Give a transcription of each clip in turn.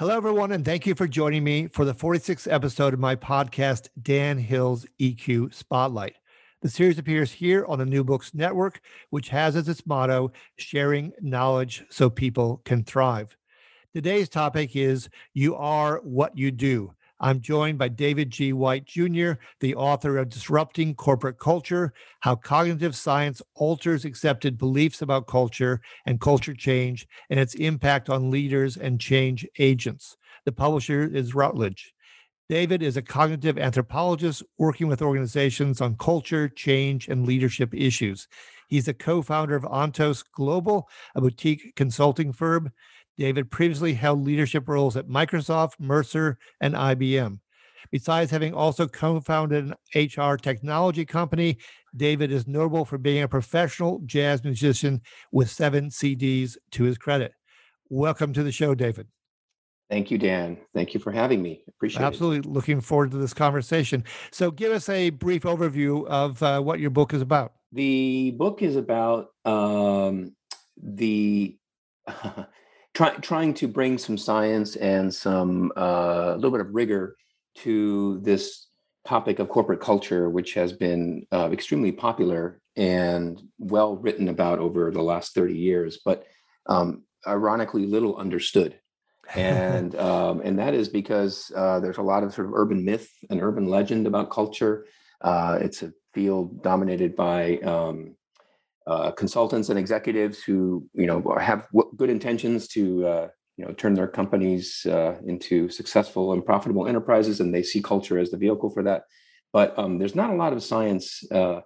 Hello, everyone, and thank you for joining me for the 46th episode of my podcast, Dan Hill's EQ Spotlight. The series appears here on the New Books Network, which has as its motto, sharing knowledge so people can thrive. Today's topic is You Are What You Do. I'm joined by David G. White Jr., the author of Disrupting Corporate Culture How Cognitive Science Alters Accepted Beliefs About Culture and Culture Change and Its Impact on Leaders and Change Agents. The publisher is Routledge. David is a cognitive anthropologist working with organizations on culture, change, and leadership issues. He's the co founder of Ontos Global, a boutique consulting firm. David previously held leadership roles at Microsoft, Mercer, and IBM. Besides having also co founded an HR technology company, David is notable for being a professional jazz musician with seven CDs to his credit. Welcome to the show, David. Thank you, Dan. Thank you for having me. Appreciate Absolutely. it. Absolutely. Looking forward to this conversation. So, give us a brief overview of uh, what your book is about. The book is about um, the try, trying to bring some science and some uh, a uh, little bit of rigor to this topic of corporate culture, which has been uh, extremely popular and well written about over the last 30 years, but um, ironically little understood. and um, and that is because uh, there's a lot of sort of urban myth and urban legend about culture. Uh, it's a field dominated by um, uh, consultants and executives who you know have good intentions to uh, you know turn their companies uh, into successful and profitable enterprises, and they see culture as the vehicle for that. But um, there's not a lot of science uh,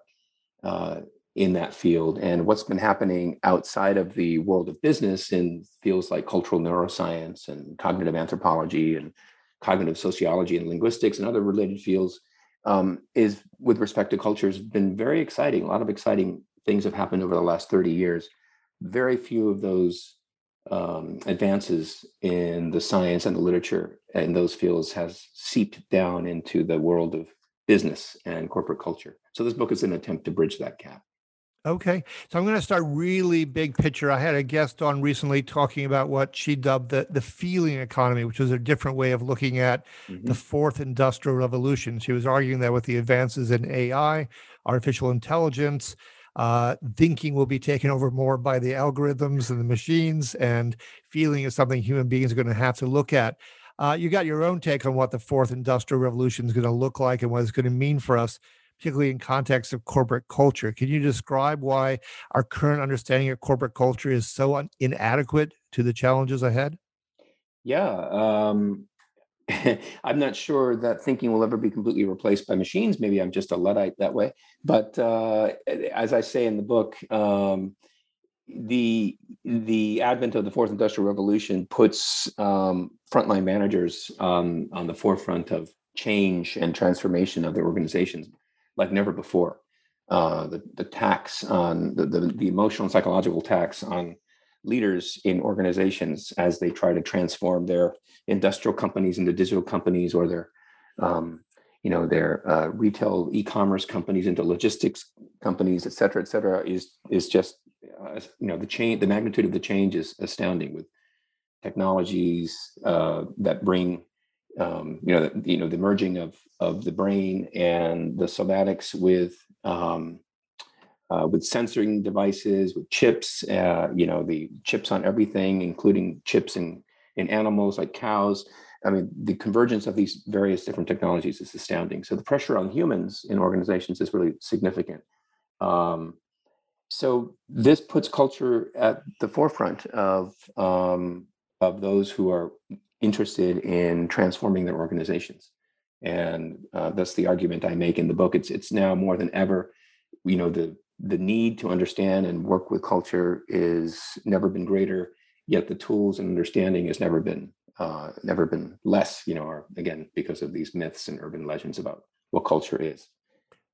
uh, in that field, and what's been happening outside of the world of business in fields like cultural neuroscience and cognitive anthropology and cognitive sociology and linguistics and other related fields um, is with respect to culture has been very exciting. A lot of exciting things have happened over the last 30 years. Very few of those um, advances in the science and the literature in those fields has seeped down into the world of business and corporate culture. So this book is an attempt to bridge that gap. Okay. So I'm going to start really big picture. I had a guest on recently talking about what she dubbed the, the feeling economy, which was a different way of looking at mm-hmm. the fourth industrial revolution. She was arguing that with the advances in AI, artificial intelligence, uh, thinking will be taken over more by the algorithms and the machines, and feeling is something human beings are going to have to look at. Uh, you got your own take on what the fourth industrial revolution is going to look like and what it's going to mean for us, particularly in context of corporate culture. Can you describe why our current understanding of corporate culture is so un- inadequate to the challenges ahead? Yeah, um, I'm not sure that thinking will ever be completely replaced by machines. Maybe I'm just a luddite that way. But uh, as I say in the book, um, the the advent of the fourth industrial revolution puts um, frontline managers um, on the forefront of change and transformation of their organizations like never before. Uh, the the tax on the, the the emotional and psychological tax on leaders in organizations as they try to transform their industrial companies into digital companies or their um, you know their uh, retail e-commerce companies into logistics companies et cetera et cetera is is just uh, you know the change the magnitude of the change is astounding with technologies uh, that bring um, you know the, you know the merging of of the brain and the somatics with um, uh, with censoring devices, with chips, uh, you know, the chips on everything, including chips in, in animals like cows. I mean, the convergence of these various different technologies is astounding. So the pressure on humans in organizations is really significant. Um, so this puts culture at the forefront of um, of those who are interested in transforming their organizations, and uh, that's the argument I make in the book. It's it's now more than ever, you know, the the need to understand and work with culture is never been greater. Yet the tools and understanding has never been uh, never been less. You know, or again because of these myths and urban legends about what culture is.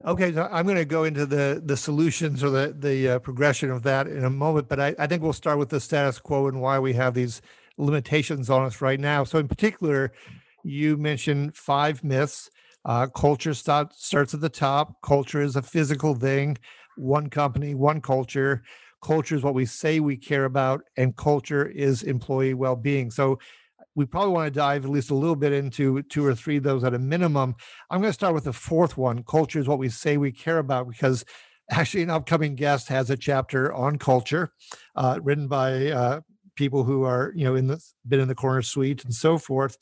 Okay, so I'm going to go into the the solutions or the the uh, progression of that in a moment, but I, I think we'll start with the status quo and why we have these limitations on us right now. So, in particular, you mentioned five myths. Uh, culture start, starts at the top. Culture is a physical thing. One company, one culture. Culture is what we say we care about, and culture is employee well being. So, we probably want to dive at least a little bit into two or three of those at a minimum. I'm going to start with the fourth one. Culture is what we say we care about because actually an upcoming guest has a chapter on culture uh, written by uh, people who are you know in the been in the corner suite and so forth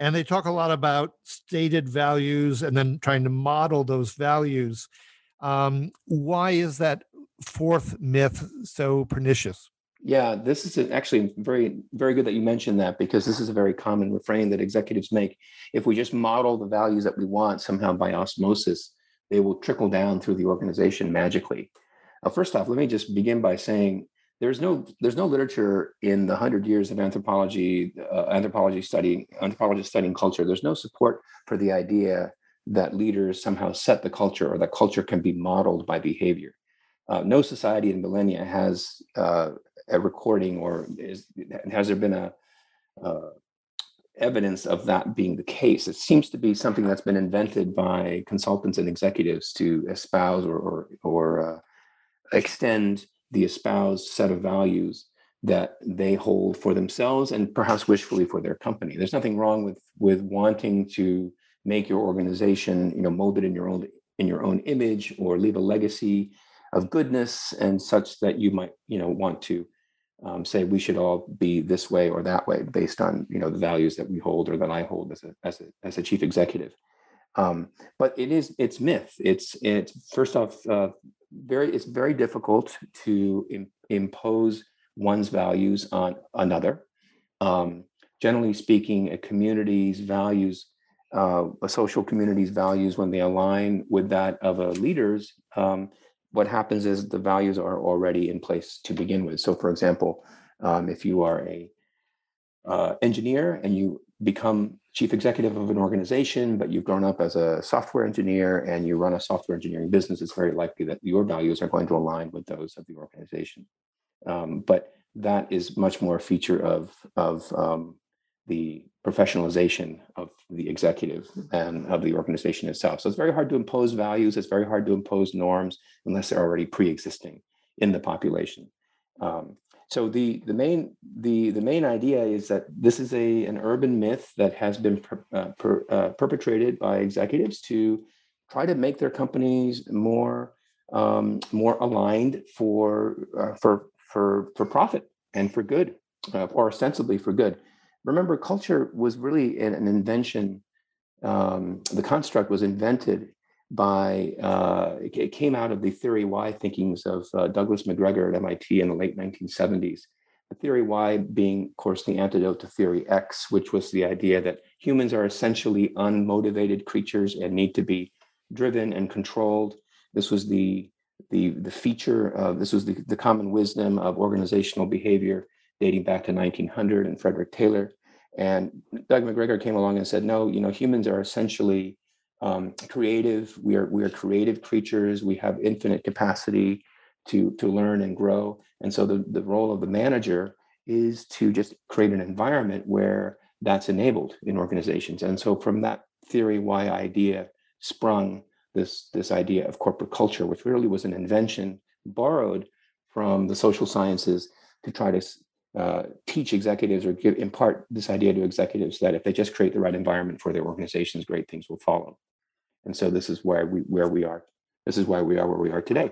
and they talk a lot about stated values and then trying to model those values um, why is that fourth myth so pernicious yeah, this is actually very, very good that you mentioned that because this is a very common refrain that executives make. If we just model the values that we want somehow by osmosis, they will trickle down through the organization magically. Now, first off, let me just begin by saying there's no there's no literature in the hundred years of anthropology uh, anthropology studying anthropologists studying culture. There's no support for the idea that leaders somehow set the culture or that culture can be modeled by behavior. Uh, no society in millennia has uh, a recording or is has there been a uh, evidence of that being the case it seems to be something that's been invented by consultants and executives to espouse or or, or uh, extend the espoused set of values that they hold for themselves and perhaps wishfully for their company there's nothing wrong with with wanting to make your organization you know molded in your own in your own image or leave a legacy of goodness and such that you might you know want to um, say we should all be this way or that way based on you know the values that we hold or that I hold as a as a, as a chief executive. Um, but it is it's myth. It's it's first off uh, very it's very difficult to Im- impose one's values on another. Um, generally speaking, a community's values, uh, a social community's values, when they align with that of a leader's, um, what happens is the values are already in place to begin with. So, for example, um, if you are a uh, engineer and you become chief executive of an organization, but you've grown up as a software engineer and you run a software engineering business, it's very likely that your values are going to align with those of the organization. Um, but that is much more a feature of of um, the professionalization of the executive and of the organization itself. So it's very hard to impose values. It's very hard to impose norms unless they're already pre-existing in the population. Um, so the the main the the main idea is that this is a an urban myth that has been per, uh, per, uh, perpetrated by executives to try to make their companies more um, more aligned for uh, for for for profit and for good, uh, or ostensibly for good remember, culture was really an, invention. Um, the construct was invented by, uh, it came out of the theory Y thinkings of uh, Douglas McGregor at MIT in the late 1970s. The theory Y being, of course, the antidote to theory X, which was the idea that humans are essentially unmotivated creatures and need to be driven and controlled. This was the the the feature of this was the, the common wisdom of organizational behavior dating back to 1900 and Frederick Taylor. And Doug McGregor came along and said, no, you know, humans are essentially um, creative. We are we are creative creatures. We have infinite capacity to to learn and grow. And so the, the role of the manager is to just create an environment where that's enabled in organizations. And so from that theory Y idea sprung this this idea of corporate culture, which really was an invention borrowed from the social sciences to try to uh, teach executives or give impart this idea to executives that if they just create the right environment for their organizations, great things will follow. And so this is where we where we are. This is why we are where we are today.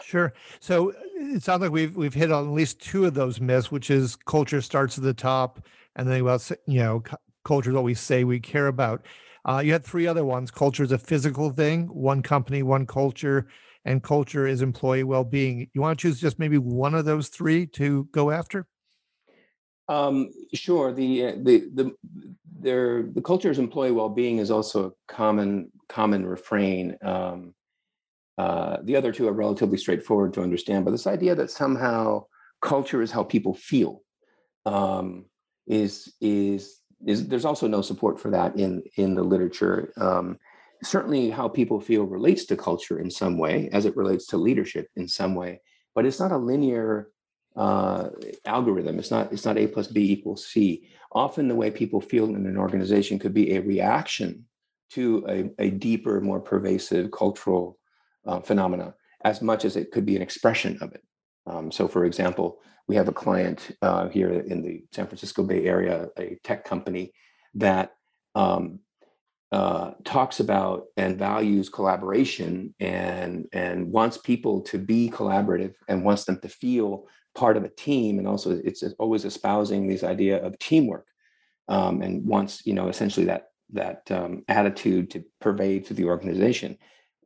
Sure. So it sounds like we've we've hit on at least two of those myths, which is culture starts at the top, and then well, you know, culture is what we say we care about. Uh, you had three other ones. Culture is a physical thing, one company, one culture, and culture is employee well-being. You want to choose just maybe one of those three to go after? Um, sure. The uh, the the there the culture is employee well-being is also a common common refrain. Um, uh, the other two are relatively straightforward to understand, but this idea that somehow culture is how people feel um, is is is there's also no support for that in in the literature. Um, certainly, how people feel relates to culture in some way, as it relates to leadership in some way, but it's not a linear uh, algorithm. It's not it's not a plus b equals c. Often, the way people feel in an organization could be a reaction to a, a deeper, more pervasive cultural uh, phenomena as much as it could be an expression of it. Um, so, for example, we have a client uh, here in the San Francisco Bay Area, a tech company that um, uh, talks about and values collaboration and and wants people to be collaborative and wants them to feel part of a team and also it's always espousing this idea of teamwork um, and wants you know essentially that that um, attitude to pervade through the organization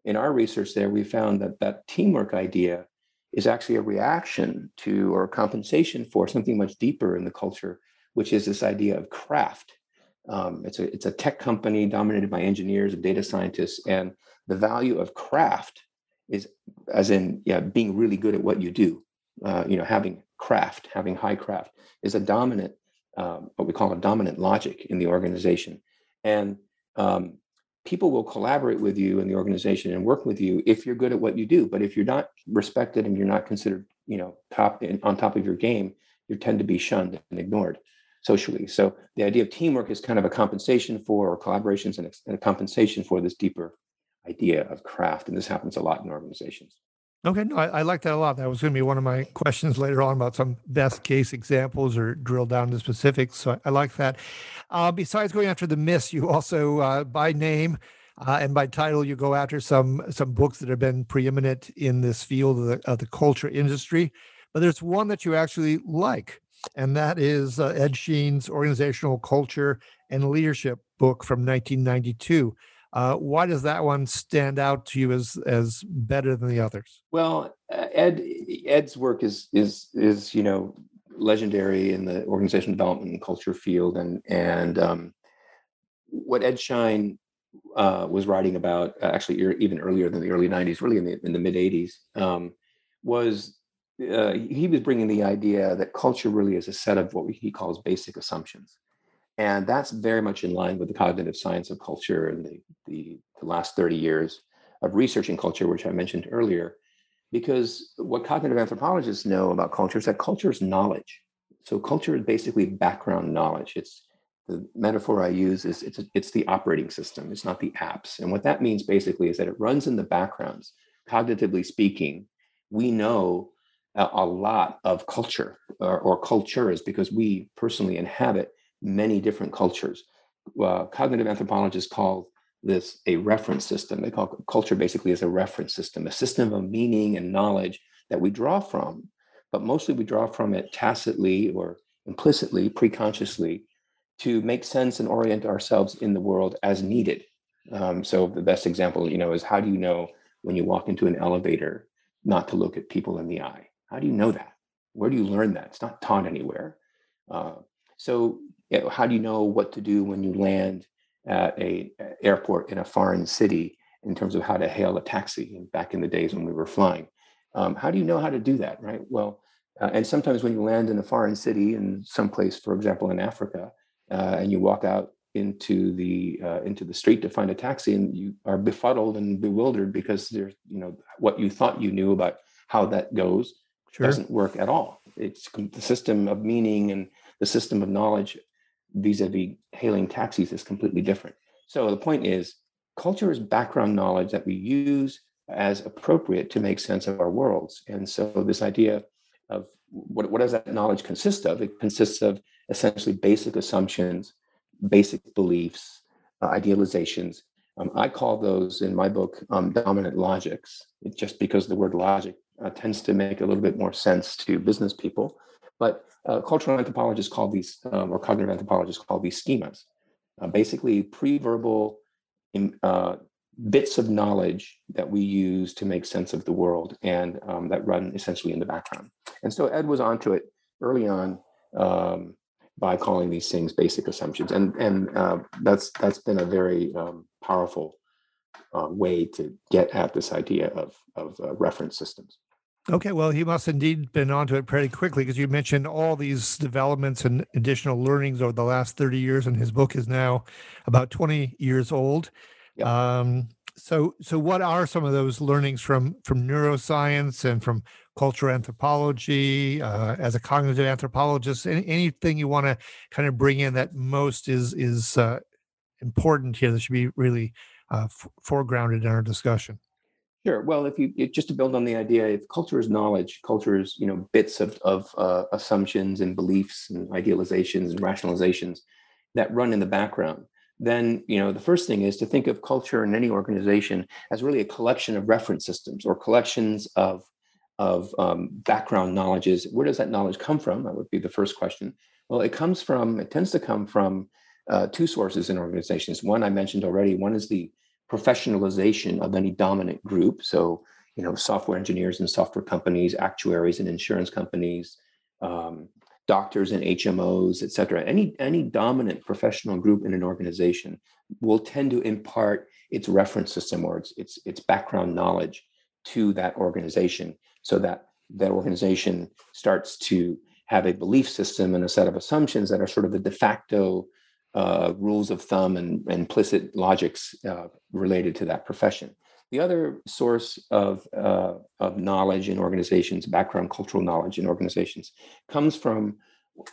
in our research there, we found that that teamwork idea is actually a reaction to or compensation for something much deeper in the culture, which is this idea of craft. Um, it's a it's a tech company dominated by engineers and data scientists, and the value of craft is as in yeah being really good at what you do. Uh, you know, having craft, having high craft is a dominant um, what we call a dominant logic in the organization, and um, people will collaborate with you in the organization and work with you if you're good at what you do. But if you're not respected and you're not considered you know top in, on top of your game you tend to be shunned and ignored socially. So the idea of teamwork is kind of a compensation for or collaborations and a, and a compensation for this deeper idea of craft. And this happens a lot in organizations Okay, no, I, I, like that a lot. That was going to be one of my questions later on about some best case examples or drill down to specifics. So I, I like that. Uh, besides going after the myths, you also, uh, by name uh, and by title, you go after some some books that have been preeminent in this field of the, of the culture industry. But there's one that you actually like, and that is uh, Ed Schein's Organizational Culture and Leadership book from 1992. Uh, why does that one stand out to you as as better than the others? Well, uh, Ed Ed's work is is is you know legendary in the organization development and culture field, and and um, what Ed Schein uh, was writing about, uh, actually even earlier than the early '90s, really in the in the mid '80s, um, was uh, he was bringing the idea that culture really is a set of what he calls basic assumptions and that's very much in line with the cognitive science of culture and the, the, the, last 30 years of researching culture, which I mentioned earlier. Because what cognitive anthropologists know about culture is that culture is knowledge. So culture is basically background knowledge. It's the metaphor I use is it's, it's the operating system, it's not the apps. And what that means basically is that it runs in the backgrounds. Cognitively speaking, we know a, a lot of culture or, or cultures because we personally inhabit many different cultures. Uh, cognitive anthropologists call this a reference system. They call culture basically as a reference system, a system of meaning and knowledge that we draw from, but mostly we draw from it tacitly or implicitly, preconsciously, to make sense and orient ourselves in the world as needed. Um, so the best example, you know, is how do you know when you walk into an elevator not to look at people in the eye? How do you know that? Where do you learn that? It's not taught anywhere. Uh, so you know, how do you know what to do when you land at a airport in a foreign city in terms of how to hail a taxi back in the days when we were flying? Um, how do you know how to do that right? Well uh, and sometimes when you land in a foreign city in some place for example in africa uh, and you walk out into the uh, into the street to find a taxi and you are befuddled and bewildered because there's you know what you thought you knew about how that goes sure. doesn't work at all. It's the system of meaning and the system of knowledge vis-a-vis hailing taxis is completely different. So the point is, culture is background knowledge that we use as appropriate to make sense of our worlds. And so this idea of what, what does that knowledge consist of? It consists of essentially basic assumptions, basic beliefs, uh, idealizations. Um, I call those in my book um, dominant logics, just because the word logic uh, tends to make a little bit more sense to business people. But uh, cultural anthropologists call these, um, or cognitive anthropologists call these schemas, uh, basically pre-verbal uh, bits of knowledge that we use to make sense of the world and um, that run essentially in the background. And so Ed was onto it early on um, by calling these things basic assumptions, and and uh, that's that's been a very um, powerful uh, way to get at this idea of of uh, reference systems. Okay, well, he must indeed been onto it pretty quickly because you mentioned all these developments and additional learnings over the last 30 years, and his book is now about 20 years old. Yep. Um, so, so what are some of those learnings from from neuroscience and from cultural anthropology uh, as a cognitive anthropologist? Any, anything you want to kind of bring in that most is is uh, important here that should be really uh, f- foregrounded in our discussion? Sure. Well, if you just to build on the idea, if culture is knowledge, culture is you know bits of of uh, assumptions and beliefs and idealizations and rationalizations that run in the background then you know the first thing is to think of culture in any organization as really a collection of reference systems or collections of of um, background knowledges. Where does that knowledge come from? That would be the first question. Well it comes from it tends to come from uh, two sources in organizations. One i mentioned already one is the professionalization of any dominant group. So you know software engineers and software companies actuaries and insurance companies um, doctors and HMOs, et cetera, any, any dominant professional group in an organization will tend to impart its reference system or its, its, its background knowledge to that organization so that that organization starts to have a belief system and a set of assumptions that are sort of the de facto uh, rules of thumb and, and implicit logics uh, related to that profession. The other source of, uh, of knowledge in organizations, background cultural knowledge in organizations, comes from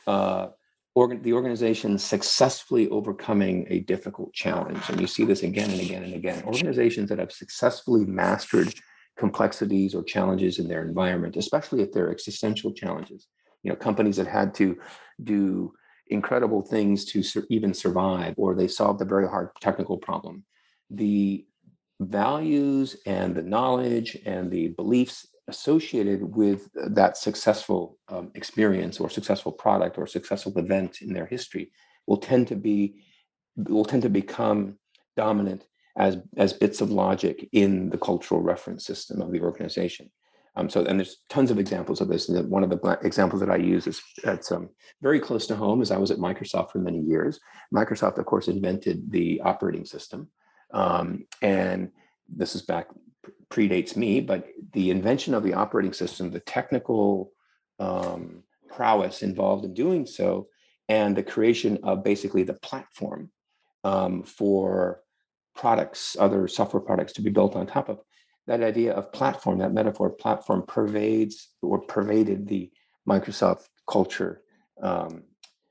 uh, organ- the organization successfully overcoming a difficult challenge. And you see this again and again and again. Organizations that have successfully mastered complexities or challenges in their environment, especially if they're existential challenges. You know, companies that had to do incredible things to sur- even survive, or they solved a very hard technical problem. The values and the knowledge and the beliefs associated with that successful um, experience or successful product or successful event in their history will tend to be will tend to become dominant as as bits of logic in the cultural reference system of the organization. Um, so, and there's tons of examples of this. And one of the examples that I use is that's um, very close to home, as I was at Microsoft for many years. Microsoft, of course, invented the operating system, um, and this is back predates me, but the invention of the operating system, the technical um, prowess involved in doing so, and the creation of basically the platform um, for products, other software products to be built on top of. That idea of platform, that metaphor platform pervades or pervaded the Microsoft culture um,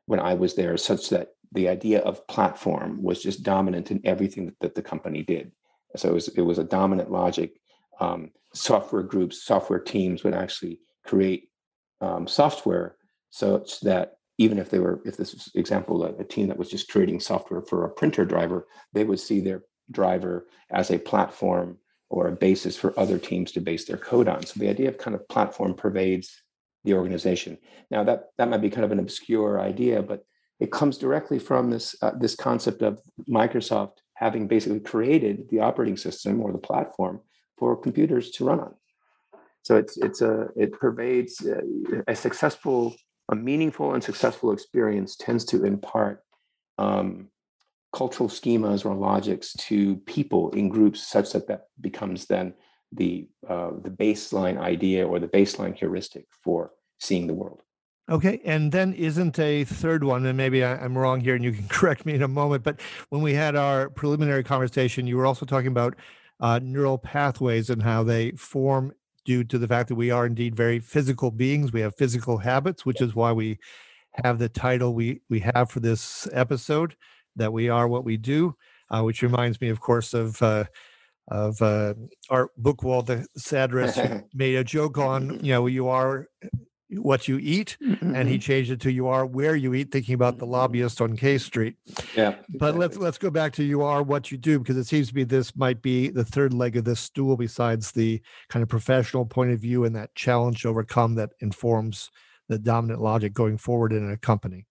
when I was there, such that the idea of platform was just dominant in everything that, that the company did. So it was, it was a dominant logic. Um, software groups, software teams would actually create um, software such that even if they were, if this was example, a, a team that was just creating software for a printer driver, they would see their driver as a platform or a basis for other teams to base their code on. So the idea of kind of platform pervades the organization. Now that that might be kind of an obscure idea, but it comes directly from this uh, this concept of Microsoft having basically created the operating system or the platform for computers to run on. So it's it's a it pervades a, uh, a successful, a meaningful and successful experience tends to impart um, cultural schemas or logics to people in groups such that that becomes then the uh, the baseline idea or the baseline heuristic for seeing the world. Okay. And then isn't a third one, and maybe I, am wrong here and you can correct me in a moment, but when we had our preliminary conversation, you were also talking about uh, neural pathways and how they form due to the fact that we are indeed very physical beings. We have physical habits, which is why we have the title we, we have for this episode, that we are what we do, uh, which reminds me, of course, of. Uh, of uh, Art Buchwald, the satirist, made a joke on, you know, you are what you eat, Mm-hmm. and he changed it to you are where you eat, thinking about the lobbyist on K Street. yeah. But let's let's go back to you are what you do because it seems to me this might be the third leg of this stool besides the kind of professional point of view and that challenge to overcome that informs the dominant logic going forward in a company.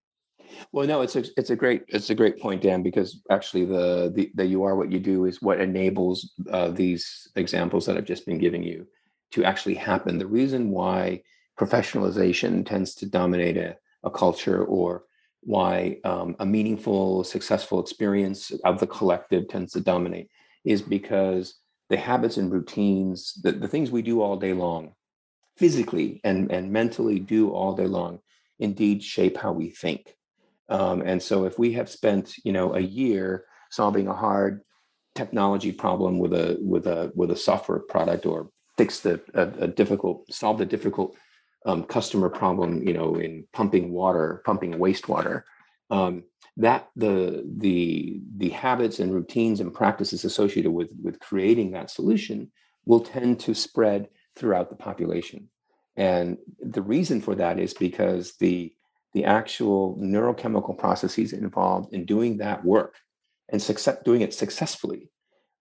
Well, no, it's a it's a great it's a great point, Dan, because actually the the, the you are what you do is what enables uh, these examples that I've just been giving you to actually happen. The reason why professionalization tends to dominate a, a culture or why um, a meaningful, successful experience of the collective tends to dominate is because the habits and routines, the, the things we do all day long, physically and, and mentally do all day long, indeed shape how we think. Um, and so if we have spent, you know, a year solving a hard technology problem with a with a with a software product or fix the a, a difficult solve the difficult um, customer problem, you know, in pumping water, pumping wastewater, um, that the the the habits and routines and practices associated with with creating that solution will tend to spread throughout the population. And the reason for that is because the the actual neurochemical processes involved in doing that work and success, doing it successfully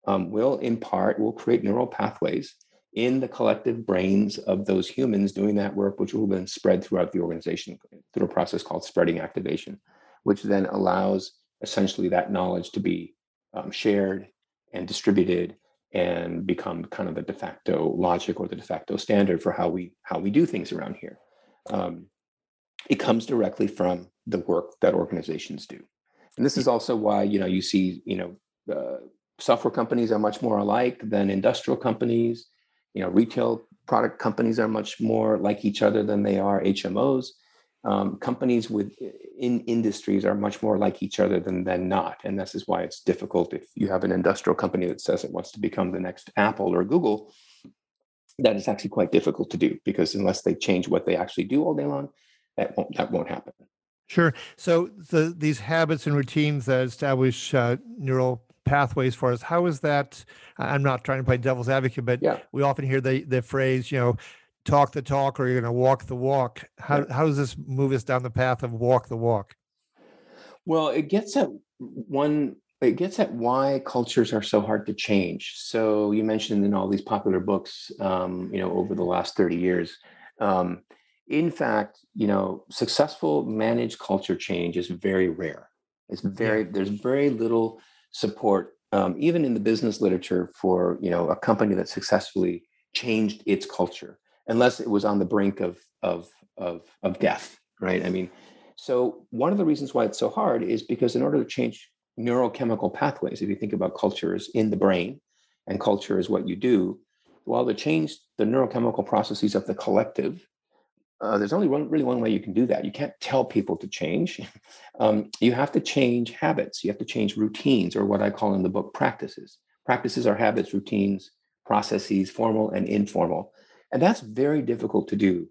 um, will impart will create neural pathways in the collective brains of those humans doing that work, which will then spread throughout the organization through a process called spreading activation, which then allows essentially that knowledge to be um, shared and distributed and become kind of the de facto logic or the de facto standard for how we how we do things around here. Um, it comes directly from the work that organizations do, and this is also why you know you see you know uh, software companies are much more alike than industrial companies. You know retail product companies are much more like each other than they are hmos um, companies with in industries are much more like each other than than not. And this is why it's difficult if you have an industrial company that says it wants to become the next apple or google that is actually quite difficult to do because unless they change what they actually do all day long that won't that won't happen Sure. So the these habits and routines that establish uh, neural pathways for us. How is that? I'm not trying to play devil's advocate, but yeah we often hear the the phrase, you know, talk the talk or you're going to walk the walk. How Yeah. how does this move us down the path of walk the walk? Well, it gets at one, it gets at why cultures are so hard to change. So you mentioned in all these popular books, um, you know, over the last 30 years. Um, in fact, you know, successful managed culture change is very rare. It's very, there's very little support, um, even in the business literature for, you know, a company that successfully changed its culture, unless it was on the brink of, of, of, of death, right? I mean, so one of the reasons why it's so hard is because in order to change neurochemical pathways, if you think about cultures in the brain, and culture is what you do, while to change the neurochemical processes of the collective, uh, there's only one, really one way you can do that. You can't tell people to change. um, you have to change habits. You have to change routines, or what I call in the book practices. Practices are habits, routines, processes, formal and informal. And that's very difficult to do.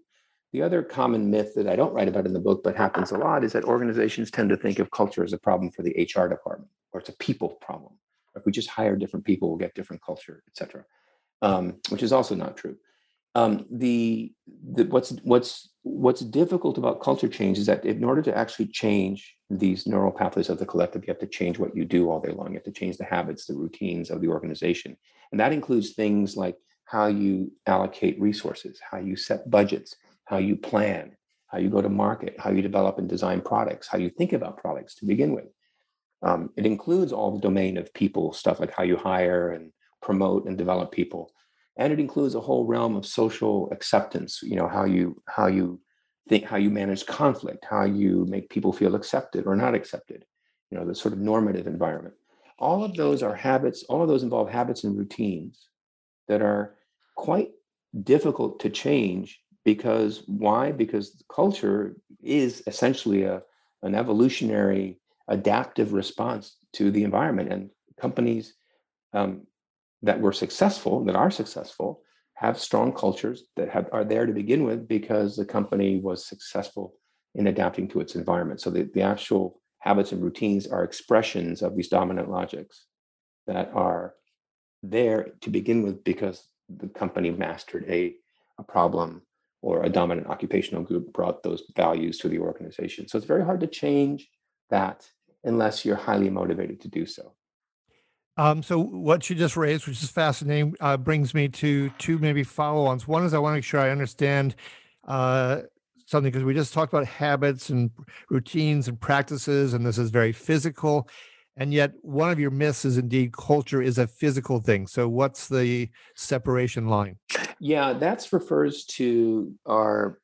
The other common myth that I don't write about in the book, but happens a lot, is that organizations tend to think of culture as a problem for the HR department, or it's a people problem. If we just hire different people, we'll get different culture, et cetera, um, which is also not true. Um, the, the what's what's what's difficult about culture change is that in order to actually change these neural pathways of the collective, you have to change what you do all day long. You have to change the habits, the routines of the organization, and that includes things like how you allocate resources, how you set budgets, how you plan, how you go to market, how you develop and design products, how you think about products to begin with. Um, it includes all the domain of people stuff like how you hire and promote and develop people, and it includes a whole realm of social acceptance. You know how you how you think, how you manage conflict, how you make people feel accepted or not accepted. You know the sort of normative environment. All of those are habits. All of those involve habits and routines that are quite difficult to change because why because culture is essentially a, an evolutionary adaptive response to the environment and companies um, that were successful that are successful have strong cultures that have, are there to begin with because the company was successful in adapting to its environment so the, the actual habits and routines are expressions of these dominant logics that are there to begin with because the company mastered a, a problem or a dominant occupational group brought those values to the organization. So it's very hard to change that unless you're highly motivated to do so. Um, so what you just raised, which is fascinating, uh, brings me to two maybe follow-ons. One is I want to make sure I understand uh, something because we just talked about habits and routines and practices, and this is very physical. And yet, one of your myths is indeed culture is a physical thing. So, what's the separation line? Yeah, that refers to our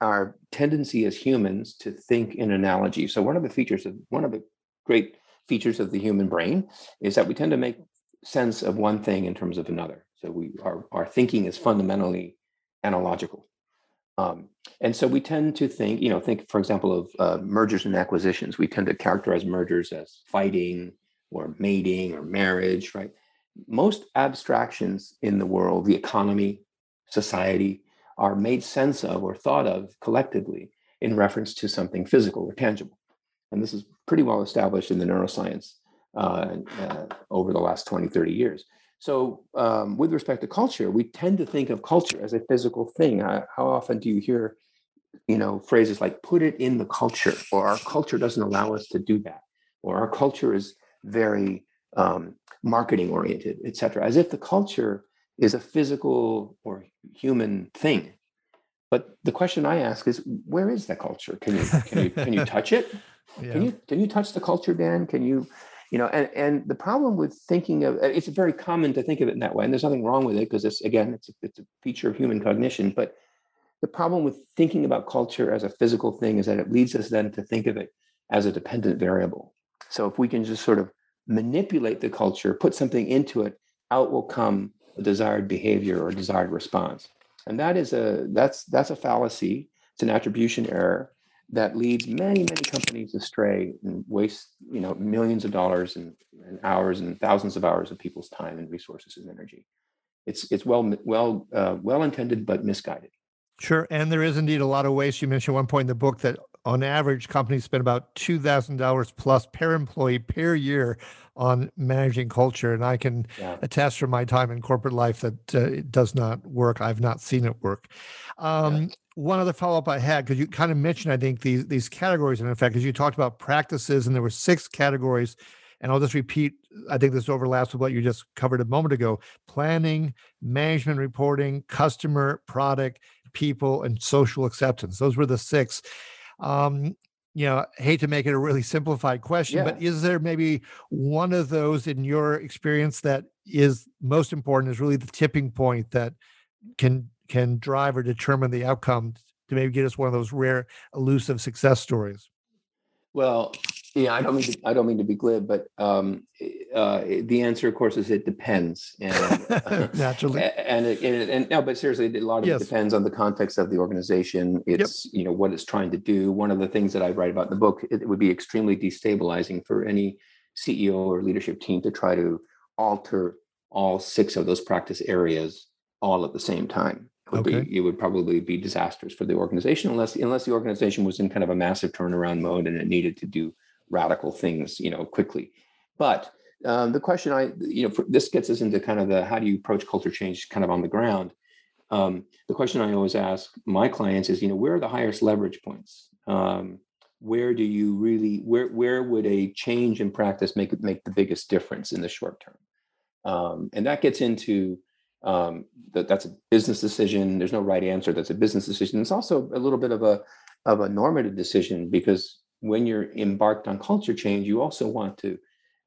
our tendency as humans to think in analogy. So, one of the features of one of the great features of the human brain is that we tend to make sense of one thing in terms of another. So, we our our thinking is fundamentally analogical. Um, and so we tend to think, you know, think, for example, of uh, mergers and acquisitions. We tend to characterize mergers as fighting or mating or marriage, right? Most abstractions in the world, the economy, society, are made sense of or thought of collectively in reference to something physical or tangible. And this is pretty well established in the neuroscience uh, uh, over the last 20, 30 years. So, um, with respect to culture, we tend to think of culture as a physical thing. how often do you hear, you know, phrases like "put it in the culture" or "our culture doesn't allow us to do that," or "our culture is very um, marketing oriented," etc. As if the culture is a physical or human thing. But the question I ask is, where is that culture? Can you can you can you touch it? Yeah. Can you can you touch the culture, Dan? Can you you know and and the problem with thinking of uh, it's very common to think of it in that way and there's nothing wrong with it because it's again it's a, it's a feature of human cognition but the problem with thinking about culture as a physical thing is that it leads us then to think of it as a dependent variable so if we can just sort of manipulate the culture put something into it out will come a desired behavior or desired response and that is a that's that's a fallacy it's an attribution error that leads many many companies astray and wastes, you know millions of dollars and, and hours and thousands of hours of people's time and resources and energy. It's it's well well uh, well intended but misguided. Sure and there is indeed a lot of waste. You mentioned one point in the book that on average companies spend about $2000 plus per employee per year on managing culture. And i can yeah. attest from my time in corporate life that uh, it does not work. I've not seen it work. Um, yeah. one other follow up I had because you kind of mentioned I think these these categories And in fact, because you talked about practices and there were six categories. And I'll just repeat I think this overlaps with what you just covered a moment ago planning management reporting customer product people and social acceptance. Those were the six um you know hate to make it a really simplified question yeah. but is there maybe one of those in your experience that is most important is really the tipping point that can can drive or determine the outcome to maybe get us one of those rare elusive success stories well yeah i don't mean to, i don't mean to be glib but um, uh, the answer of course is it depends and naturally and, and, and, and no but seriously a lot of yes. it depends on the context of the organization it's yep. you know what it's trying to do one of the things that i write about in the book it would be extremely destabilizing for any ceo or leadership team to try to alter all six of those practice areas all at the same time would okay. be it would probably be disastrous for the organization unless unless the organization was in kind of a massive turnaround mode and it needed to do radical things you know quickly but um, the question i you know this gets us into kind of the how do you approach culture change kind of on the ground um, the question i always ask my clients is you know where are the highest leverage points um, where do you really where where would a change in practice make make the biggest difference in the short term um, and that gets into um, that that's a business decision. There's no right answer. That's a business decision. It's also a little bit of a of a normative decision because when you're embarked on culture change, you also want to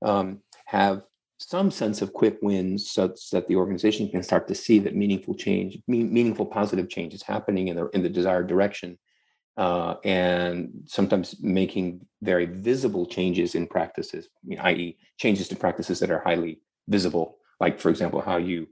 um, have some sense of quick wins so that the organization can start to see that meaningful change, meaningful positive change is happening in the in the desired direction, uh, and sometimes making very visible changes in practices, i.e., changes to practices that are highly visible, like for example, how you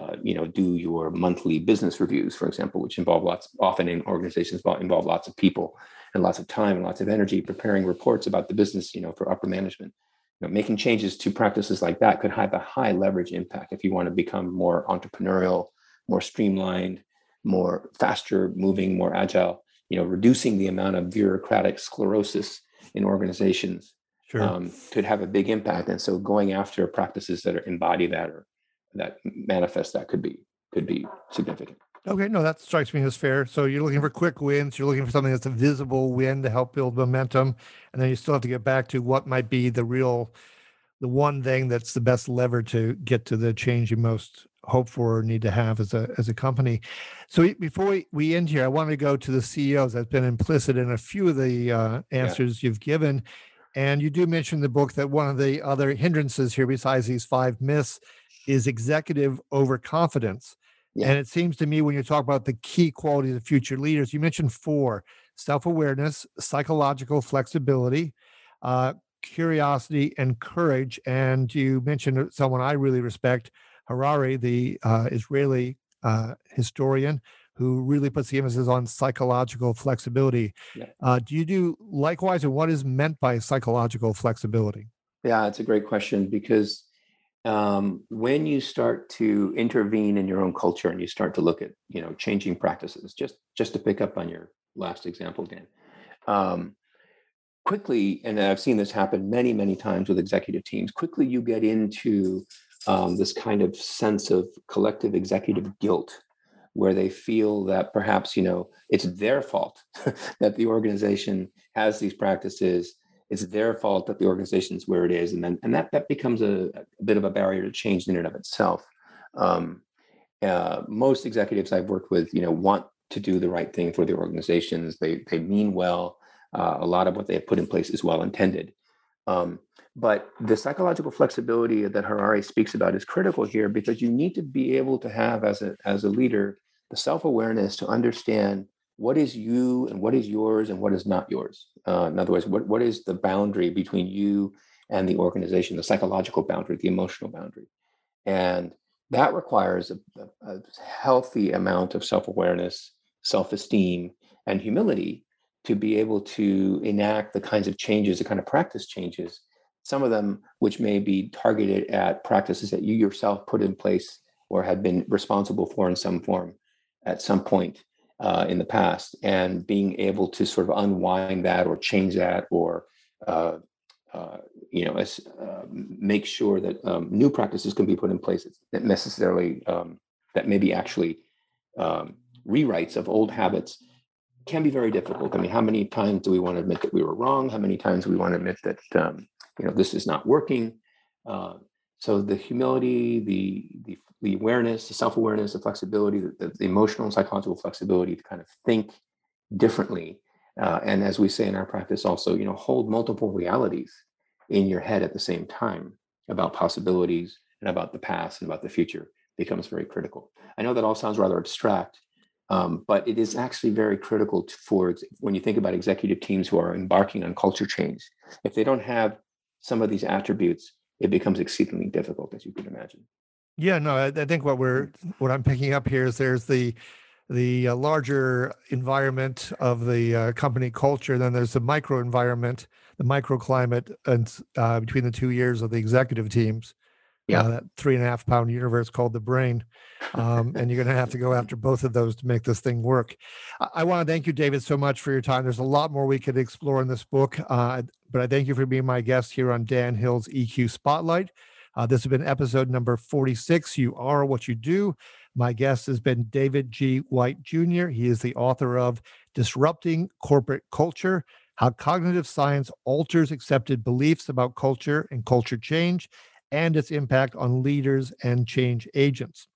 uh, you know, do your monthly business reviews, for example, which involve lots, often in organizations involve lots of people and lots of time and lots of energy preparing reports about the business, you know, for upper management. You know, making changes to practices like that could have a high leverage impact if you want to become more entrepreneurial, more streamlined, more faster moving, more agile. You know, reducing the amount of bureaucratic sclerosis in organizations sure. um, could have a big impact. And so, going after practices that are, embody that or that manifest that could be could be significant Okay, no, that strikes me as fair. So you're looking for quick wins. You're looking for something that's a visible win to help build momentum, and then you still have to get back to what might be the real, the one thing that's the best lever to get to the change you most hope for or need to have as a as a company. So before we, we end here, I want to go to the CEOs. That's been implicit in a few of the uh, answers yeah. you've given, and you do mention in the book that one of the other hindrances here, besides these five myths, is executive overconfidence. Yeah. And it seems to me when you talk about the key qualities of future leaders, you mentioned four self awareness, psychological flexibility, uh, curiosity, and courage. And you mentioned someone I really respect, Harari, the uh, Israeli uh, historian, who really puts the emphasis on psychological flexibility. Yeah. Uh, do you do likewise, and what is meant by psychological flexibility? Yeah, it's a great question because um, when you start to intervene in your own culture and you start to look at you know changing practices just just to pick up on your last example dan um, quickly and i've seen this happen many many times with executive teams quickly you get into um, this kind of sense of collective executive guilt where they feel that perhaps you know it's their fault that the organization has these practices it's their fault that the organization is where it is, and then and that that becomes a, a bit of a barrier to change in and of itself. Um, uh, most executives I've worked with, you know, want to do the right thing for their organizations. They they mean well. Uh, a lot of what they have put in place is well intended. Um, but the psychological flexibility that Harari speaks about is critical here because you need to be able to have as a as a leader the self awareness to understand what is you and what is yours and what is not yours. Uh, in other words, what, what is the boundary between you and the organization, the psychological boundary, the emotional boundary? And that requires a, a healthy amount of self awareness, self esteem, and humility to be able to enact the kinds of changes, the kind of practice changes, some of them which may be targeted at practices that you yourself put in place or have been responsible for in some form at some point uh, in the past and being able to sort of unwind that or change that or uh, uh, you know as, uh, make sure that um, new practices can be put in place that necessarily um, that maybe actually um, rewrites of old habits can be very difficult. I mean, how many times do we want to admit that we were wrong? How many times do we want to admit that um, you know this is not working? Uh, so the humility, the the the awareness, the self awareness, the flexibility, the, the, emotional and psychological flexibility to kind of think differently. Uh, and as we say in our practice, also, you know, hold multiple realities in your head at the same time about possibilities and about the past and about the future becomes very critical. I know that all sounds rather abstract, um, but it is actually very critical to, for when you think about executive teams who are embarking on culture change. If they don't have some of these attributes, it becomes exceedingly difficult, as you can imagine. Yeah, no, I, I think what we're mm. what I'm picking up here is there's the the uh, larger environment of the uh, company culture. Then there's the micro environment, the microclimate, and uh, between the two years of the executive teams. Yeah, uh, that three and a half pound universe called the brain, um, and you're going to have to go after both of those to make this thing work. I, I want to thank you, David, so much for your time. There's a lot more we could explore in this book, uh, but I thank you for being my guest here on Dan Hill's EQ Spotlight. Uh, this has been episode number 46. You are what you do. My guest has been David G. White Jr. He is the author of Disrupting Corporate Culture How Cognitive Science Alters Accepted Beliefs About Culture and Culture Change and its impact on leaders and change agents.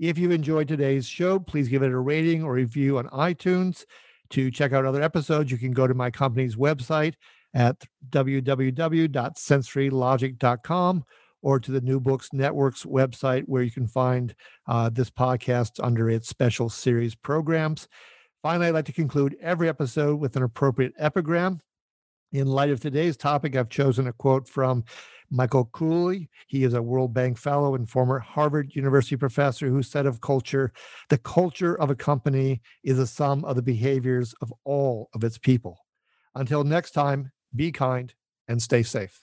If you enjoyed today's show, please give it a rating or review on iTunes. To check out other episodes, you can go to my company's website at www.sensorylogic.com or to the New Books Network's website, where you can find uh, this podcast under its special series programs. Finally, I'd like to conclude every episode with an appropriate epigram. In light of today's topic, I've chosen a quote from Michael Cooley. He is a World Bank Fellow and former Harvard University professor who said of culture, the culture of a company is a sum of the behaviors of all of its people. Until next time, be kind and stay safe.